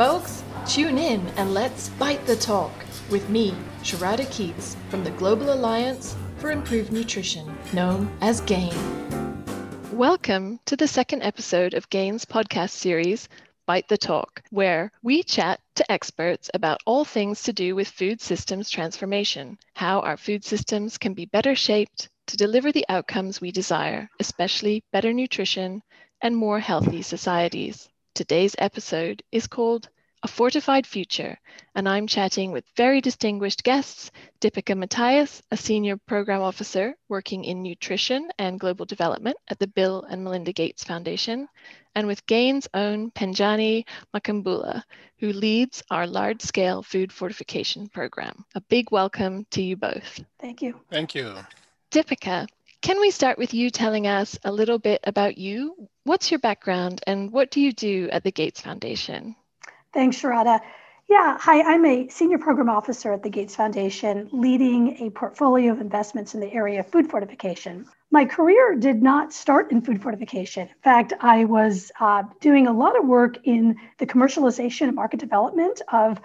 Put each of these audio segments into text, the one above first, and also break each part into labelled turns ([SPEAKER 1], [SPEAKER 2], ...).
[SPEAKER 1] folks. Tune in and let's bite the talk with me, Sharada Keats, from the Global Alliance for Improved Nutrition, known as GAIN. Welcome to the second episode of GAIN's podcast series, Bite the Talk, where we chat to experts about all things to do with food systems transformation, how our food systems can be better shaped to deliver the outcomes we desire, especially better nutrition and more healthy societies. Today's episode is called A Fortified Future, and I'm chatting with very distinguished guests Dipika Matthias, a senior program officer working in nutrition and global development at the Bill and Melinda Gates Foundation, and with GAIN's own Penjani Mkambula, who leads our large scale food fortification program. A big welcome to you both.
[SPEAKER 2] Thank you.
[SPEAKER 3] Thank you.
[SPEAKER 1] Dipika, can we start with you telling us a little bit about you? What's your background and what do you do at the Gates Foundation?
[SPEAKER 2] Thanks, Sharada. Yeah, hi, I'm a senior program officer at the Gates Foundation, leading a portfolio of investments in the area of food fortification. My career did not start in food fortification. In fact, I was uh, doing a lot of work in the commercialization and market development of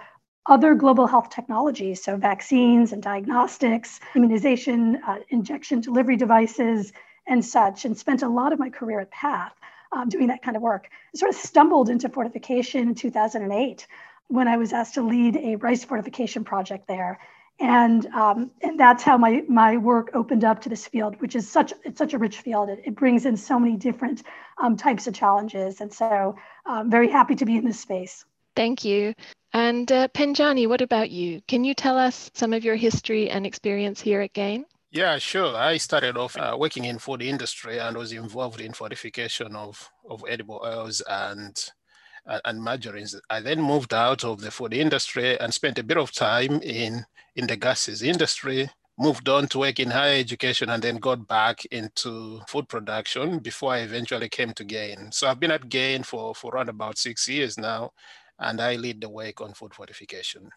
[SPEAKER 2] other global health technologies, so vaccines and diagnostics, immunization, uh, injection delivery devices, and such, and spent a lot of my career at PATH um, doing that kind of work. I sort of stumbled into fortification in 2008 when I was asked to lead a rice fortification project there. And, um, and that's how my, my work opened up to this field, which is such it's such a rich field. It, it brings in so many different um, types of challenges, and so I'm um, very happy to be in this space.
[SPEAKER 1] Thank you. And uh, Penjani, what about you? Can you tell us some of your history and experience here at GAIN?
[SPEAKER 3] Yeah, sure. I started off uh, working in food industry and was involved in fortification of, of edible oils and and margarines. I then moved out of the food industry and spent a bit of time in in the gases industry. Moved on to work in higher education and then got back into food production before I eventually came to Gain. So I've been at Gain for, for around about six years now and I lead the work on food fortification.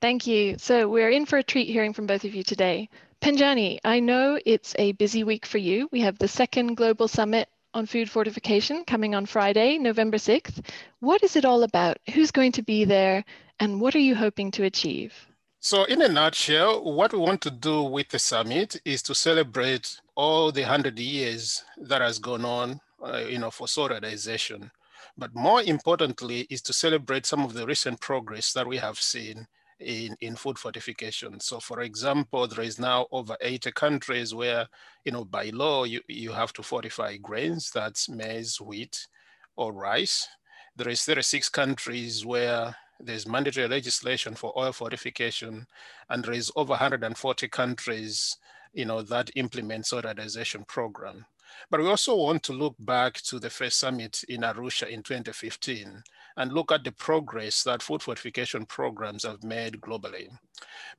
[SPEAKER 1] Thank you. So we're in for a treat hearing from both of you today. Penjani, I know it's a busy week for you. We have the second Global Summit on Food Fortification coming on Friday, November 6th. What is it all about? Who's going to be there? And what are you hoping to achieve?
[SPEAKER 3] So, in a nutshell, what we want to do with the summit is to celebrate all the 100 years that has gone on, uh, you know, for salt iodization. But more importantly is to celebrate some of the recent progress that we have seen in, in food fortification. So for example, there is now over 80 countries where, you know, by law, you, you have to fortify grains, that's maize, wheat, or rice. There is 36 countries where there's mandatory legislation for oil fortification, and there is over 140 countries, you know, that implement salt iodization program. But we also want to look back to the first summit in Arusha in 2015 and look at the progress that food fortification programs have made globally.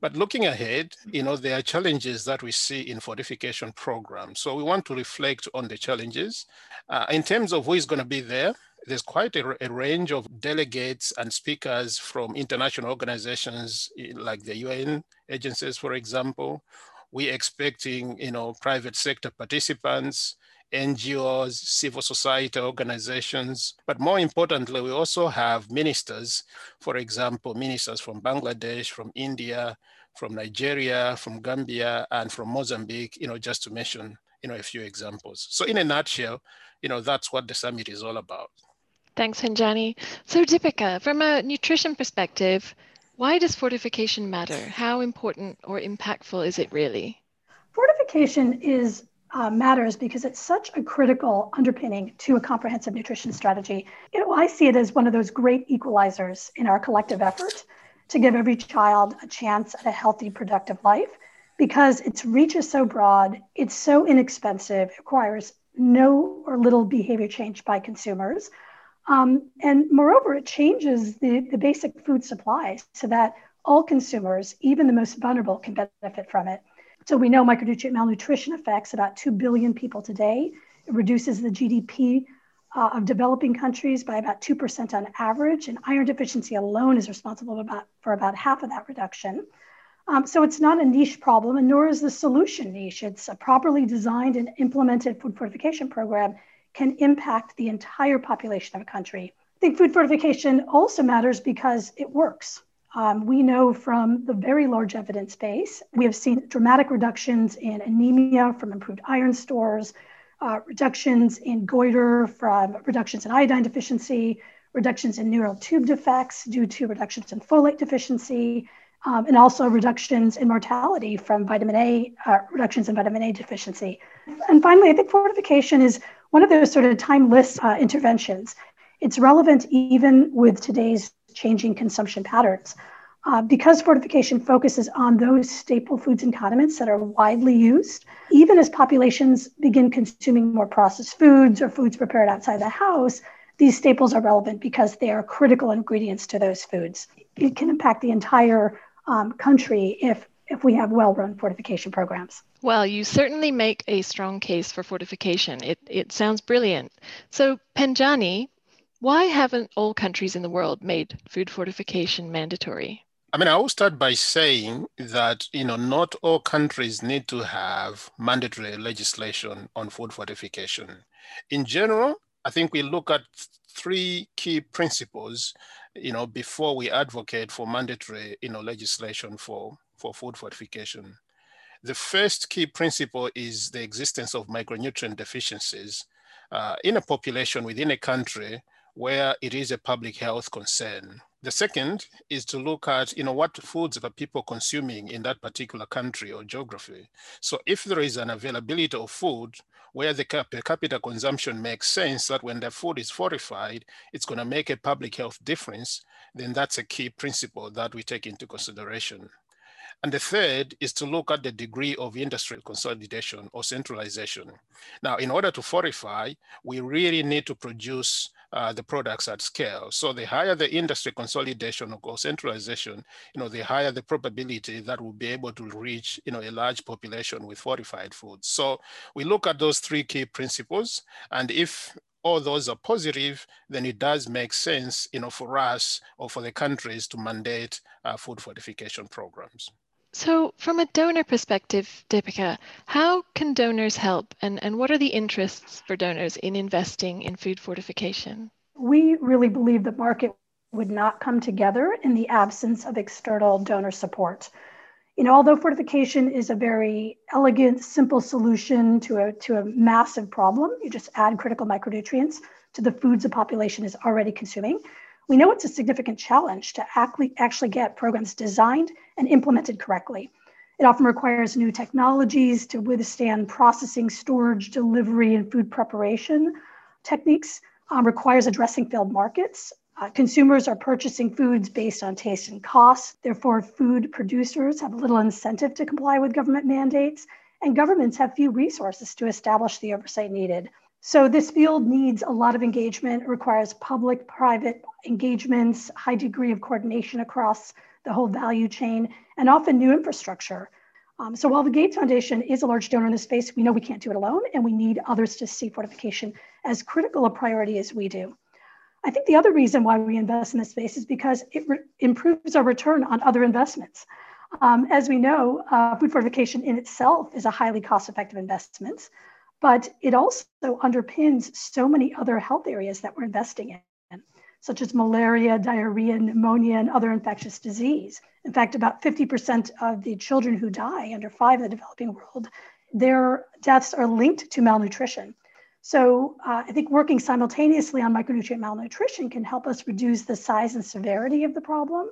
[SPEAKER 3] But looking ahead, you know, there are challenges that we see in fortification programs. So we want to reflect on the challenges. Uh, in terms of who is going to be there, there's quite a, a, range of delegates and speakers from international organizations like the UN agencies, for example. We're expecting, you know, private sector participants, NGOs, civil society organizations, but more importantly, we also have ministers, for example, ministers from Bangladesh, from India, from Nigeria, from Gambia, and from Mozambique, you know, just to mention, you know, a few examples. So in a nutshell, you know, that's what the summit is all about.
[SPEAKER 1] Thanks, Penjani. So Dipika, from a nutrition perspective, why does fortification matter? How important or impactful is it really?
[SPEAKER 2] Fortification is uh, matters because it's such a critical underpinning to a comprehensive nutrition strategy. You know, I see it as one of those great equalizers in our collective effort to give every child a chance at a healthy, productive life because its reach is so broad, it's so inexpensive, it requires no or little behavior change by consumers. Um, and moreover, it changes the, the basic food supply so that all consumers, even the most vulnerable, can benefit from it. So we know micronutrient malnutrition affects about 2 billion people today. It reduces the GDP uh, of developing countries by about 2% on average, and iron deficiency alone is responsible for about, for about half of that reduction. Um, so it's not a niche problem, and nor is the solution niche. It's a properly designed and implemented food fortification program can impact the entire population of a country I think food fortification also matters because it works. Um, we know from the very large evidence base, we have seen dramatic reductions in anemia from improved iron stores, uh, reductions in goiter from reductions in iodine deficiency, reductions in neural tube defects due to reductions in folate deficiency, um, and also reductions in mortality from vitamin A, uh, reductions in vitamin A deficiency. And finally, I think fortification is one of those sort of timeless uh, interventions. It's relevant even with today's changing consumption patterns. Uh, because fortification focuses on those staple foods and condiments that are widely used, even as populations begin consuming more processed foods or foods prepared outside the house, these staples are relevant because they are critical ingredients to those foods. It can impact the entire um, country if if we have well-run fortification programs.
[SPEAKER 1] Well, you certainly make a strong case for fortification. It it sounds brilliant. So, Penjani, why haven't all countries in the world made food fortification mandatory?
[SPEAKER 3] I mean, I will start by saying that you know not all countries need to have mandatory legislation on food fortification. In general, I think we look at three key principles, you know, before we advocate for mandatory, you know, legislation for for food fortification. The first key principle is the existence of micronutrient deficiencies uh, in a population within a country where it is a public health concern. The second is to look at, you know, what foods are people consuming in that particular country or geography. So if there is an availability of food where the per capita consumption makes sense that when the food is fortified, it's going to make a public health difference, then that's a key principle that we take into consideration. And the third is to look at the degree of industrial consolidation or centralization. Now, in order to fortify, we really need to produce uh, the products at scale. So the higher the industry consolidation or centralization, you know, the higher the probability that we'll be able to reach, you know, a large population with fortified foods. So we look at those three key principles, and if all those are positive, then it does make sense, you know, for us or for the countries to mandate uh, food fortification programs.
[SPEAKER 1] So, from a donor perspective, Dipika, how can donors help and, and what are the interests for donors in investing in food fortification?
[SPEAKER 2] We really believe the market would not come together in the absence of external donor support. You know, although fortification is a very elegant, simple solution to a, to a massive problem, you just add critical micronutrients to the foods the population is already consuming we know it's a significant challenge to actually get programs designed and implemented correctly. It often requires new technologies to withstand processing, storage, delivery, and food preparation techniques, um, requires addressing failed markets. Uh, consumers are purchasing foods based on taste and cost. Therefore, food producers have little incentive to comply with government mandates, and governments have few resources to establish the oversight needed. So this field needs a lot of engagement, it requires public, private engagements, high degree of coordination across the whole value chain, and often new infrastructure. Um, so while the Gates Foundation is a large donor in this space, we know we can't do it alone, and we need others to see fortification as critical a priority as we do. I think the other reason why we invest in this space is because it re- improves our return on other investments. Um, as we know, uh, food fortification in itself is a highly cost-effective investment but it also underpins so many other health areas that we're investing in, such as malaria, diarrhea, pneumonia, and other infectious disease. In fact, about 50% of the children who die under five in the developing world, their deaths are linked to malnutrition. So uh, I think working simultaneously on micronutrient malnutrition can help us reduce the size and severity of the problem,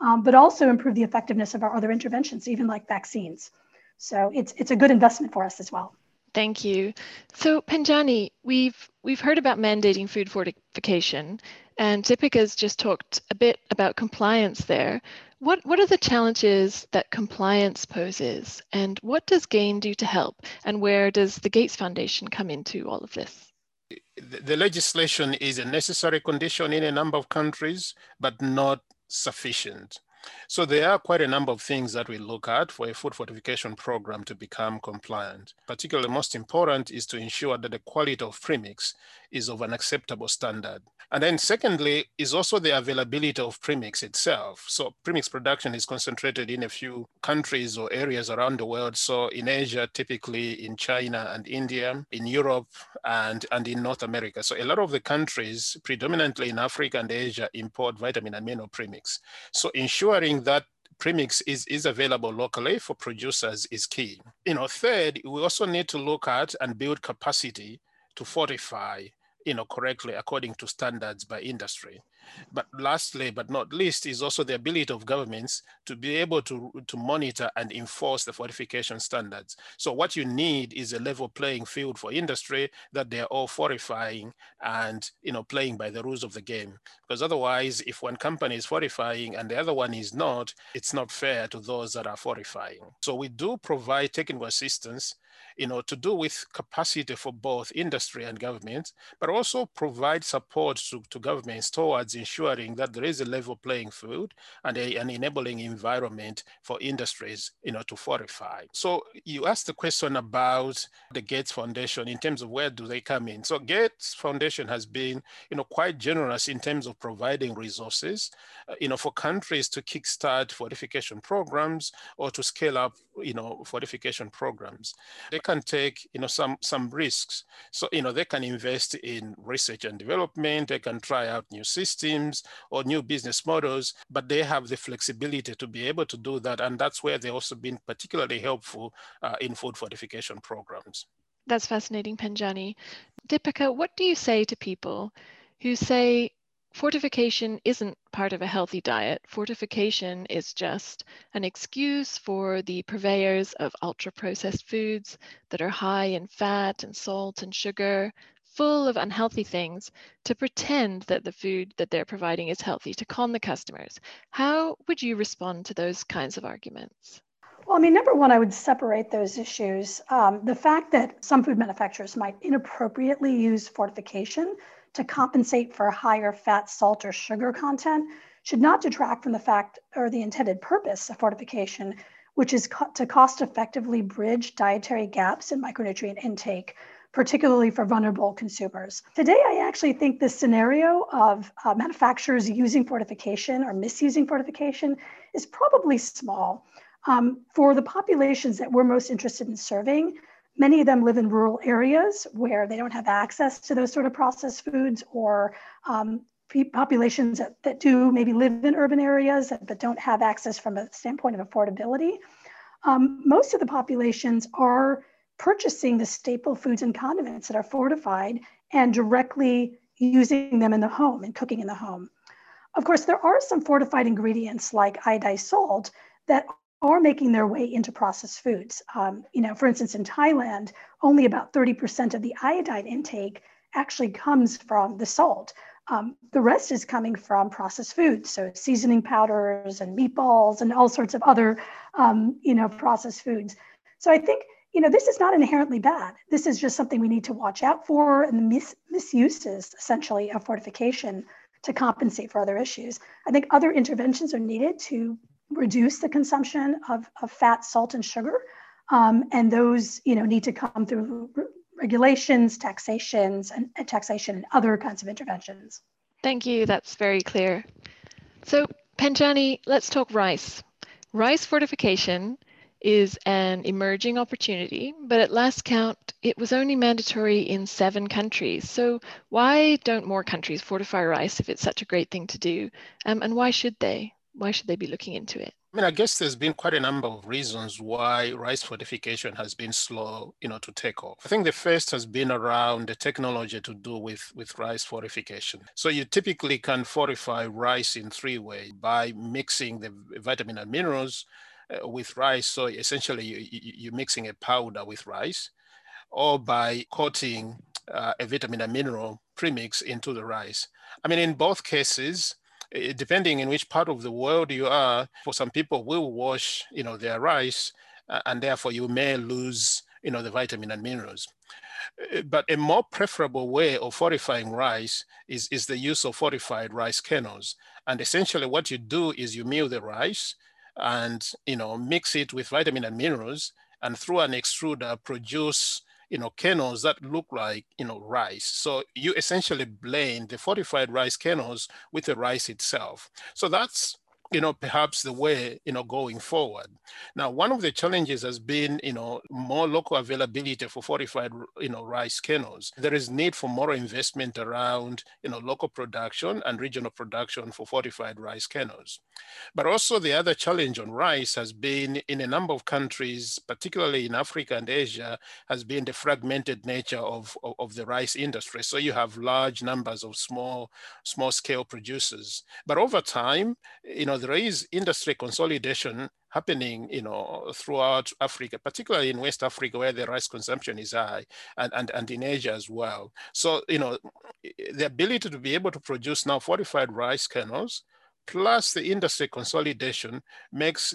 [SPEAKER 2] um, but also improve the effectiveness of our other interventions, even like vaccines. So it's, it's a good investment for us as well.
[SPEAKER 1] Thank you. So Penjani, we've we've heard about mandating food fortification, and Dipika's just talked a bit about compliance there. What what are the challenges that compliance poses, and what does GAIN do to help, and where does the Gates Foundation come into all of this?
[SPEAKER 3] The legislation is a necessary condition in a number of countries, but not sufficient. So there are quite a number of things that we look at for a food fortification program to become compliant. Particularly most important is to ensure that the quality of premix is of an acceptable standard. And then secondly is also the availability of premix itself. So premix production is concentrated in a few countries or areas around the world. So in Asia, typically in China and India, in Europe and, and in North America. So a lot of the countries, predominantly in Africa and Asia, import vitamin and mineral premix. So ensuring that premix is, is available locally for producers is key. You know, third, we also need to look at and build capacity to fortify you know, correctly according to standards by industry. But lastly, but not least, is also the ability of governments to be able to, to monitor and enforce the fortification standards. So what you need is a level playing field for industry that they're all fortifying and you know playing by the rules of the game. Because otherwise, if one company is fortifying and the other one is not, it's not fair to those that are fortifying. So we do provide technical assistance you know, to do with capacity for both industry and government, but also provide support to, to governments towards ensuring that there is a level playing field and a, an enabling environment for industries, you know, to fortify. So you asked the question about the Gates Foundation in terms of where do they come in. So Gates Foundation has been, you know, quite generous in terms of providing resources, uh, you know, for countries to kickstart fortification programs or to scale up, you know, fortification programs. They can take you know some some risks. So you know they can invest in research and development they can try out new systems or new business models but they have the flexibility to be able to do that and that's where they've also been particularly helpful uh, in food fortification programs.
[SPEAKER 1] That's fascinating Penjani dipika what do you say to people who say fortification isn't part of a healthy diet. Fortification is just an excuse for the purveyors of ultra processed foods that are high in fat and salt and sugar, full of unhealthy things, to pretend that the food that they're providing is healthy, to con the customers. How would you respond to those kinds of arguments?
[SPEAKER 2] Well, I mean, number one, I would separate those issues. Um, the fact that some food manufacturers might inappropriately use fortification to compensate for higher fat, salt, or sugar content should not detract from the fact or the intended purpose of fortification, which is co- to cost effectively bridge dietary gaps in micronutrient intake, particularly for vulnerable consumers. Today, I actually think the scenario of uh, manufacturers using fortification or misusing fortification is probably small. Um, for the populations that we're most interested in serving, Many of them live in rural areas where they don't have access to those sort of processed foods or um, populations that, that do maybe live in urban areas but don't have access from a standpoint of affordability. Um, most of the populations are purchasing the staple foods and condiments that are fortified and directly using them in the home and cooking in the home. Of course, there are some fortified ingredients like iodized salt that are making their way into processed foods. Um, you know, for instance, in Thailand, only about 30% of the iodine intake actually comes from the salt. Um, the rest is coming from processed foods, so seasoning powders and meatballs and all sorts of other, um, you know, processed foods. So I think, you know, this is not inherently bad. This is just something we need to watch out for, and the mis- misuses essentially of fortification to compensate for other issues. I think other interventions are needed to reduce the consumption of, of fat, salt, and sugar. Um, and those, you know, need to come through regulations, taxations, and, and taxation and other kinds of interventions.
[SPEAKER 1] Thank you. That's very clear. So, Penjani, let's talk rice. Rice fortification is an emerging opportunity, but at last count, it was only mandatory in seven countries. So, why don't more countries fortify rice if it's such a great thing to do? Um, and why should they? Why should they be looking into it?
[SPEAKER 3] I mean, I guess there's been quite a number of reasons why rice fortification has been slow, you know, to take off. I think the first has been around the technology to do with, with rice fortification. So you typically can fortify rice in three ways by mixing the vitamin and minerals uh, with rice. So essentially you, you, you're mixing a powder with rice or by coating uh, a vitamin and mineral premix into the rice. I mean, in both cases, depending in which part of the world you are, for some people will wash, you know, their rice, uh, and therefore you may lose, you know, the vitamin and minerals. Eh, but a more preferable way of fortifying rice is, is the use of fortified rice kernels. And essentially what you do is you mill the rice and, you know, mix it with vitamin and minerals and through an extruder produce you know, kernels that look like, you know, rice. So you essentially blend the fortified rice kernels with the rice itself. So that's you know, perhaps the way, you know, going forward. Now, one of the challenges has been, you know, more local availability for fortified, you know, rice kernels. There is need for more investment around, you know, local production and regional production for fortified rice kernels. But also the other challenge on rice has been in a number of countries, particularly in Africa and Asia, has been the fragmented nature of, of, of the rice industry. So you have large numbers of small, small scale producers. But over time, you know, there is industry consolidation happening, you know, throughout Africa, particularly in West Africa where the rice consumption is high and, and, and in Asia as well. So, you know, the ability to be able to produce now fortified rice kernels plus the industry consolidation makes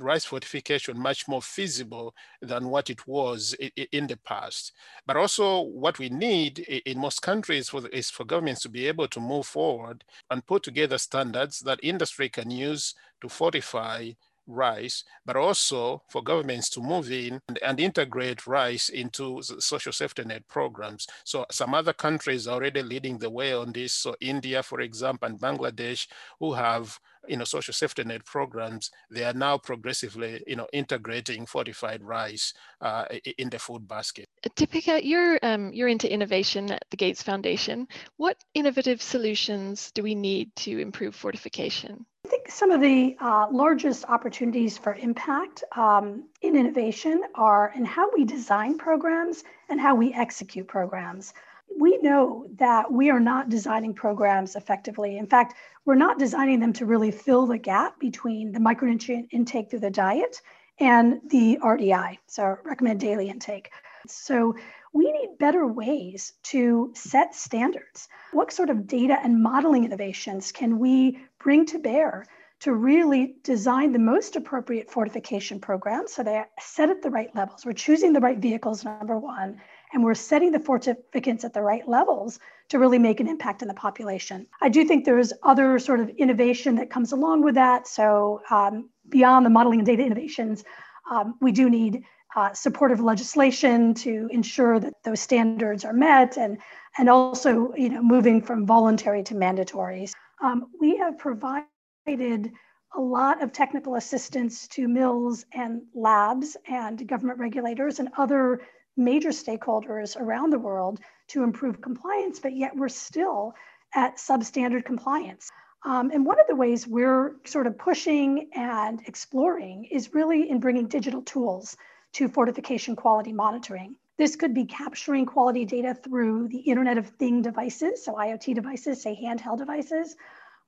[SPEAKER 3] rice fortification much more feasible than what it was in the past. But also what we need in most countries is for governments to be able to move forward and put together standards that industry can use to fortify rice, but also for governments to move in and, and, integrate rice into social safety net programs. So some other countries are already leading the way on this. So India, for example, and Bangladesh, who have you know, social safety net programs, they are now progressively, you know, integrating fortified rice uh, in the food basket.
[SPEAKER 1] Dipika, you're, um, you're into innovation at the Gates Foundation. What innovative solutions do we need to improve fortification?
[SPEAKER 2] I think some of the uh, largest opportunities for impact um, in innovation are in how we design programs and how we execute programs. We know that we are not designing programs effectively. In fact, we're not designing them to really fill the gap between the micronutrient intake through the diet and the RDI, so recommend daily intake. So we need better ways to set standards. What sort of data and modeling innovations can we bring to bear to really design the most appropriate fortification programs so they're set at the right levels? We're choosing the right vehicles, number one, and we're setting the fortificants at the right levels to really make an impact in the population. I do think there's other sort of innovation that comes along with that. So um, beyond the modeling and data innovations, um, we do need uh, supportive legislation to ensure that those standards are met and, and also you know, moving from voluntary to mandatory. Um, we have provided a lot of technical assistance to mills and labs and government regulators and other major stakeholders around the world to improve compliance, but yet we're still at substandard compliance. Um, and one of the ways we're sort of pushing and exploring is really in bringing digital tools to fortification quality monitoring. This could be capturing quality data through the Internet of Thing devices, so IoT devices, say handheld devices,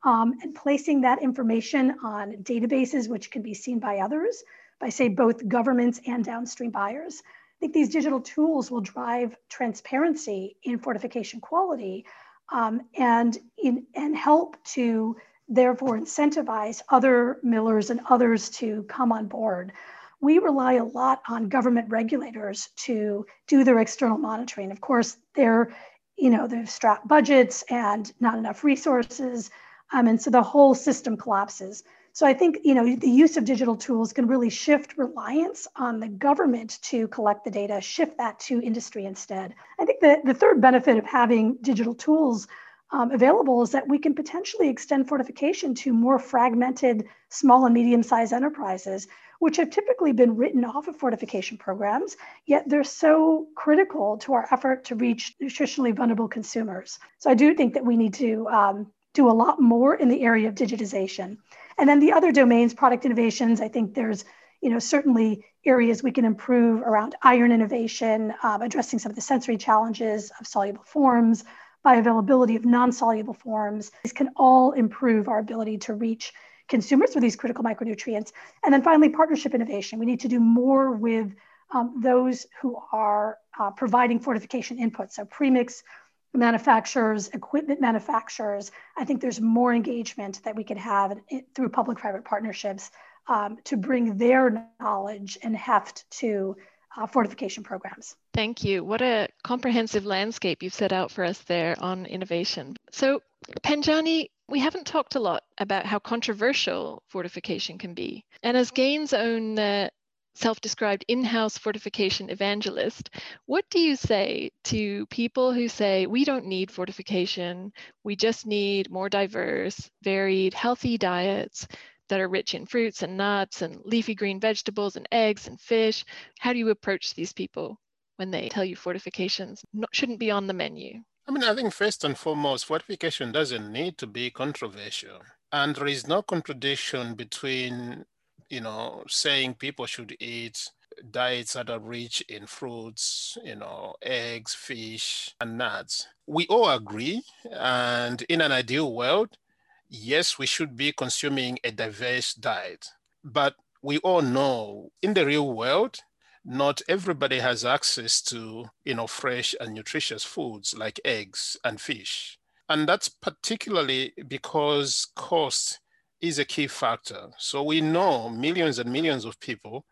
[SPEAKER 2] um, and placing that information on databases which can be seen by others, by say both governments and downstream buyers. I think these digital tools will drive transparency in fortification quality um, and, in, and help to therefore incentivize other millers and others to come on board we rely a lot on government regulators to do their external monitoring. Of course, they're, you know, they've strapped budgets and not enough resources. Um, and so the whole system collapses. So I think, you know, the use of digital tools can really shift reliance on the government to collect the data, shift that to industry instead. I think the, the third benefit of having digital tools um, available is that we can potentially extend fortification to more fragmented small and medium sized enterprises which have typically been written off of fortification programs, yet they're so critical to our effort to reach nutritionally vulnerable consumers. So I do think that we need to um, do a lot more in the area of digitization. And then the other domains, product innovations, I think there's you know, certainly areas we can improve around iron innovation, um, addressing some of the sensory challenges of soluble forms, bioavailability of non-soluble forms. These can all improve our ability to reach consumers for these critical micronutrients. And then finally, partnership innovation. We need to do more with um, those who are uh, providing fortification inputs. So premix manufacturers, equipment manufacturers. I think there's more engagement that we could have through public-private partnerships um, to bring their knowledge and heft to uh, fortification programs.
[SPEAKER 1] Thank you. What a comprehensive landscape you've set out for us there on innovation. So, Penjani, we haven't talked a lot about how controversial fortification can be. And as GAIN's own uh, the self described in house fortification evangelist. What do you say to people who say, we don't need fortification, we just need more diverse, varied, healthy diets? That are rich in fruits and nuts and leafy green vegetables and eggs and fish. How do you approach these people when they tell you fortifications shouldn't be on the menu?
[SPEAKER 3] I mean, I think first and foremost, fortification doesn't need to be controversial. And there is no contradiction between you know, saying people should eat diets that are rich in fruits, you know, eggs, fish, and nuts. We all agree. And in an ideal world, yes, we should be consuming a diverse diet. But we all know in the real world, not everybody has access to, you know, fresh and nutritious foods like eggs and fish. And that's particularly because cost is a key factor. So we know millions and millions of people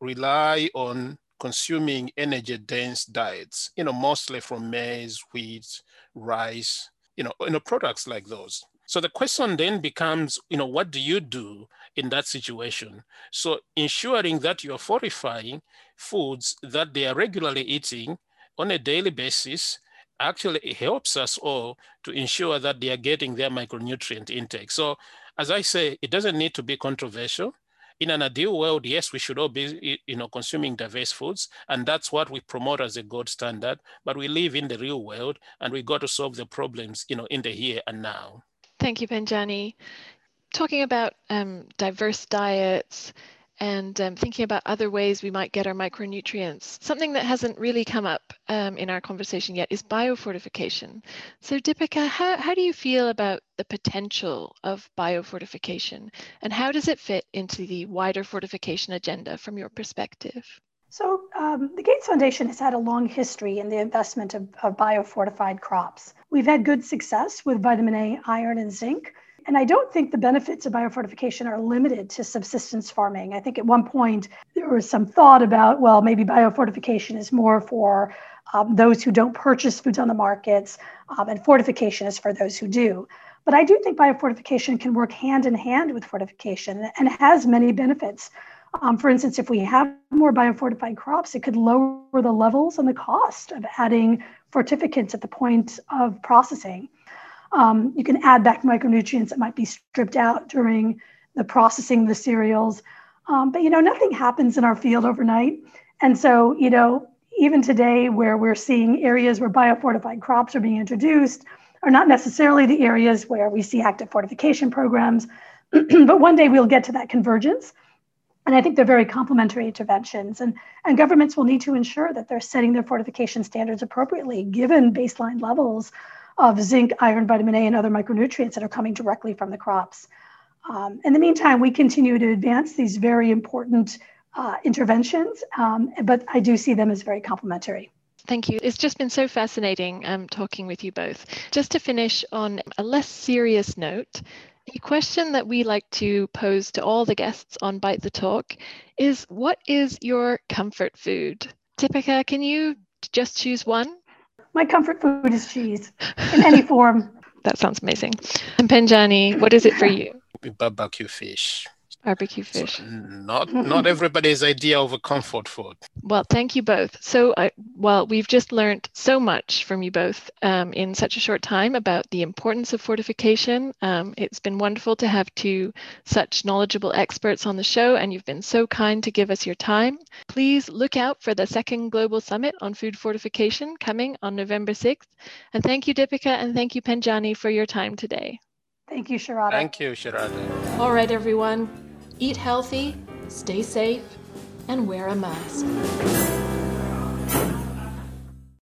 [SPEAKER 3] rely on consuming energy dense diets, you know, mostly from maize, wheat, rice, you know, you know, products like those. So the question then becomes, you know, what do you do in that situation? So ensuring that you're fortifying foods that they are regularly eating on a daily basis actually helps us all to ensure that they are getting their micronutrient intake. So as I say, it doesn't need to be controversial. In an ideal world, yes, we should all be you know, consuming diverse foods, and that's what we promote as a gold standard. But we live in the real world, and we got to solve the problems you know, in the here and now.
[SPEAKER 1] Thank you, Penjani. Talking about um, diverse diets, and um, thinking about other ways we might get our micronutrients. Something that hasn't really come up um, in our conversation yet is biofortification. So Dipika, how, how do you feel about the potential of biofortification and how does it fit into the wider fortification agenda from your perspective?
[SPEAKER 2] So um, the Gates Foundation has had a long history in the investment of, of biofortified crops. We've had good success with vitamin A, iron, and zinc. And I don't think the benefits of biofortification are limited to subsistence farming. I think at one point there was some thought about, well, maybe biofortification is more for um, those who don't purchase foods on the markets, um, and fortification is for those who do. But I do think biofortification can work hand in hand with fortification and has many benefits. Um, for instance, if we have more biofortified crops, it could lower the levels and the cost of adding fortificants at the point of processing. Um, you can add back micronutrients that might be stripped out during the processing of the cereals. Um, but you know, nothing happens in our field overnight. And so, you know, even today where we're seeing areas where biofortified crops are being introduced are not necessarily the areas where we see active fortification programs. but one day we'll get to that convergence. And I think they're very complementary interventions. And, and governments will need to ensure that they're setting their fortification standards appropriately, given baseline levels of zinc, iron, vitamin A, and other micronutrients that are coming directly from the crops. Um, in the meantime, we continue to advance these very important uh, interventions, um, but I do see them as very complementary.
[SPEAKER 1] Thank you. It's just been so fascinating um, talking with you both. Just to finish on a less serious note, a question that we like to pose to all the guests on Bite the Talk is what is your comfort food? Dipika, can you just choose one?
[SPEAKER 2] My comfort food is cheese in any form.
[SPEAKER 1] That sounds amazing. And Penjani, what is it for you?
[SPEAKER 3] Barbecue fish.
[SPEAKER 1] Barbecue fish. So
[SPEAKER 3] not not everybody's idea of a comfort food.
[SPEAKER 1] Well, thank you both. So, I, well, we've just learned so much from you both um, in such a short time about the importance of fortification. Um, it's been wonderful to have two such knowledgeable experts on the show, and you've been so kind to give us your time. Please look out for the second Global Summit on Food Fortification coming on November 6th. And thank you, Dipika, and thank you, Penjani, for your time today.
[SPEAKER 2] Thank you, Sharada.
[SPEAKER 3] Thank you, Sharada.
[SPEAKER 1] All right, everyone. Eat healthy, stay safe, and wear a mask.